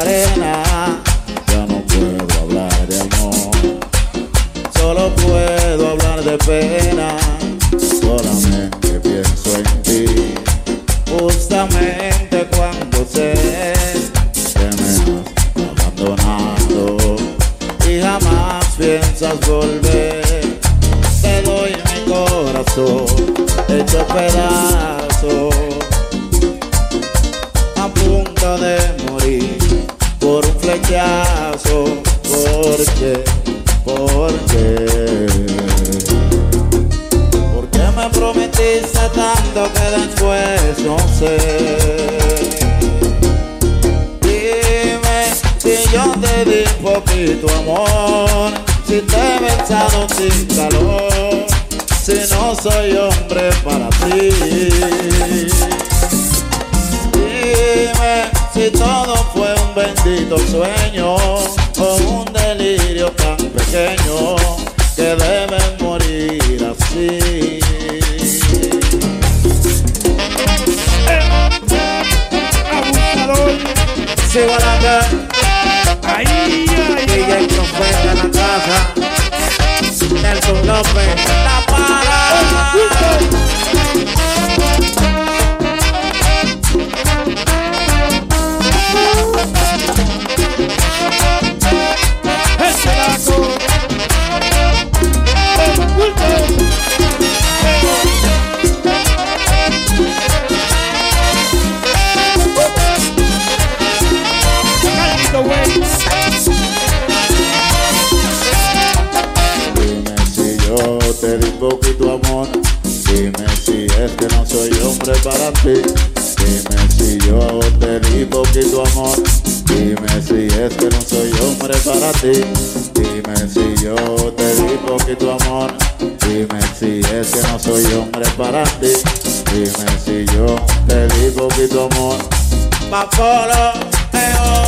arena. Ya no puedo hablar de amor, solo puedo hablar de pena. Solamente pienso en ti, justamente cuando sé que me has abandonado y jamás piensas volver. Te doy mi corazón hecho pedazos de morir por un flechazo. ¿Por qué? ¿Por qué? ¿Por qué me prometiste tanto que después no sé? Dime si yo te di poquito amor, si te he besado sin calor, si no soy hombre para ti. Si todo fue un bendito sueño o un delirio tan pequeño que deben morir así. Abusador. Sigo adelante, Ay, no soy hombre para ti. Dime si yo te di poquito amor. Dime si es que no soy hombre para ti. Dime si yo te di poquito amor. Dime si es que no soy hombre para ti. Dime si yo te di poquito amor. Oh.